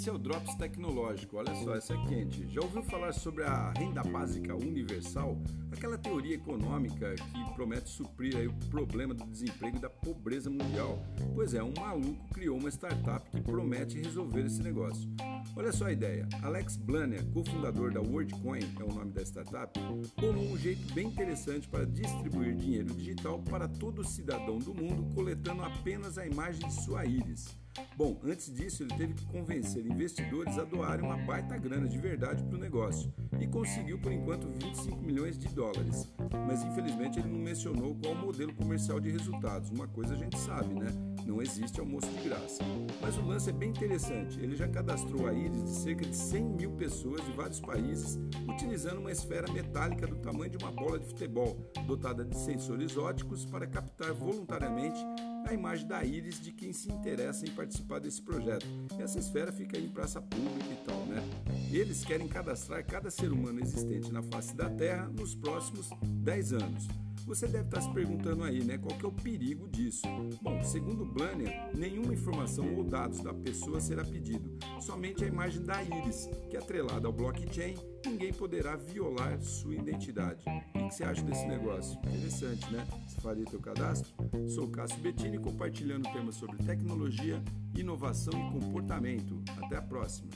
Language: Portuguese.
esse é o Drops Tecnológico. Olha só, essa é quente. Já ouviu falar sobre a renda básica universal? Aquela teoria econômica que promete suprir aí o problema do desemprego e da pobreza mundial. Pois é, um maluco criou uma startup que promete resolver esse negócio. Olha só a ideia. Alex Blania, cofundador da WorldCoin, é o nome da startup, bolou um jeito bem interessante para distribuir dinheiro digital para todo cidadão do mundo, coletando apenas a imagem de sua íris. Bom, antes disso, ele teve que convencer investidores a doarem uma baita grana de verdade para o negócio e conseguiu, por enquanto, 25 milhões de dólares. Mas infelizmente ele não mencionou qual modelo comercial de resultados. Uma coisa a gente sabe, né? Não existe almoço de graça. Mas o lance é bem interessante. Ele já cadastrou a íris de cerca de 100 mil pessoas de vários países, utilizando uma esfera metálica do tamanho de uma bola de futebol, dotada de sensores óticos para captar voluntariamente a imagem da íris de quem se interessa em participar desse projeto. Essa esfera fica em praça pública e tal, né? Eles querem cadastrar cada ser humano existente na face da Terra nos próximos 10 anos. Você deve estar se perguntando aí, né, qual que é o perigo disso? Bom, segundo Blanner, nenhuma informação ou dados da pessoa será pedido, somente a imagem da íris, que atrelada ao blockchain, ninguém poderá violar sua identidade. O que você acha desse negócio? Interessante, né? Você faria teu cadastro? Sou Cássio Bettini compartilhando temas sobre tecnologia, inovação e comportamento. Até a próxima!